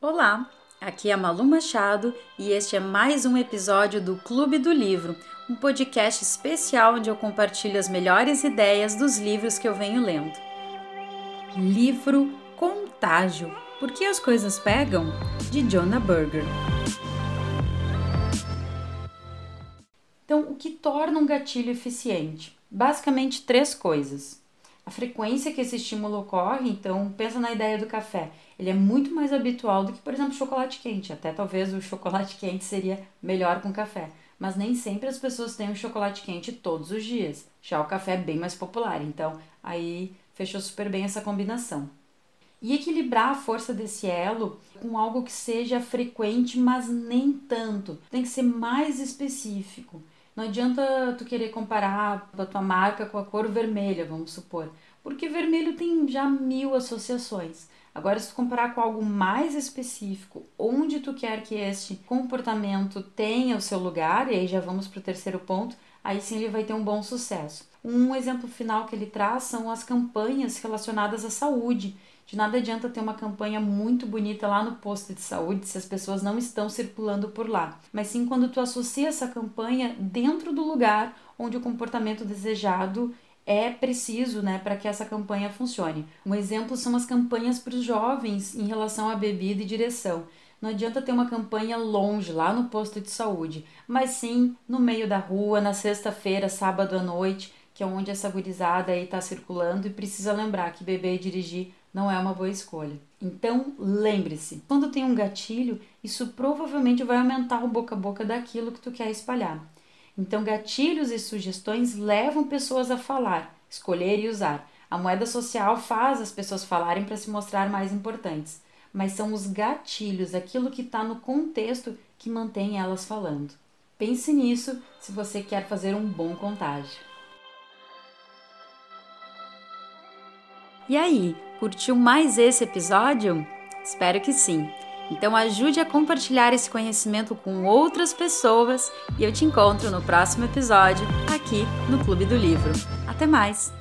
Olá, aqui é Malu Machado e este é mais um episódio do Clube do Livro, um podcast especial onde eu compartilho as melhores ideias dos livros que eu venho lendo. Livro Contágio Por que as coisas pegam? de Jonah Berger. Então, o que torna um gatilho eficiente? Basicamente três coisas a frequência que esse estímulo ocorre, então pensa na ideia do café. Ele é muito mais habitual do que, por exemplo, chocolate quente. Até talvez o chocolate quente seria melhor com café. Mas nem sempre as pessoas têm o chocolate quente todos os dias. Já o café é bem mais popular, então aí fechou super bem essa combinação. E equilibrar a força desse elo com algo que seja frequente, mas nem tanto. Tem que ser mais específico. Não adianta tu querer comparar a tua marca com a cor vermelha, vamos supor, porque vermelho tem já mil associações. Agora, se tu comparar com algo mais específico, onde tu quer que este comportamento tenha o seu lugar, e aí já vamos para o terceiro ponto, aí sim ele vai ter um bom sucesso. Um exemplo final que ele traz são as campanhas relacionadas à saúde. De nada adianta ter uma campanha muito bonita lá no posto de saúde se as pessoas não estão circulando por lá, mas sim quando tu associa essa campanha dentro do lugar onde o comportamento desejado é preciso né, para que essa campanha funcione. Um exemplo são as campanhas para os jovens em relação à bebida e direção. Não adianta ter uma campanha longe, lá no posto de saúde, mas sim no meio da rua, na sexta-feira, sábado à noite, que é onde essa gurizada aí está circulando e precisa lembrar que beber e dirigir não é uma boa escolha. Então, lembre-se, quando tem um gatilho, isso provavelmente vai aumentar o boca a boca daquilo que tu quer espalhar. Então, gatilhos e sugestões levam pessoas a falar, escolher e usar. A moeda social faz as pessoas falarem para se mostrar mais importantes, mas são os gatilhos, aquilo que está no contexto, que mantém elas falando. Pense nisso se você quer fazer um bom contágio. E aí, curtiu mais esse episódio? Espero que sim. Então ajude a compartilhar esse conhecimento com outras pessoas e eu te encontro no próximo episódio aqui no Clube do Livro. Até mais!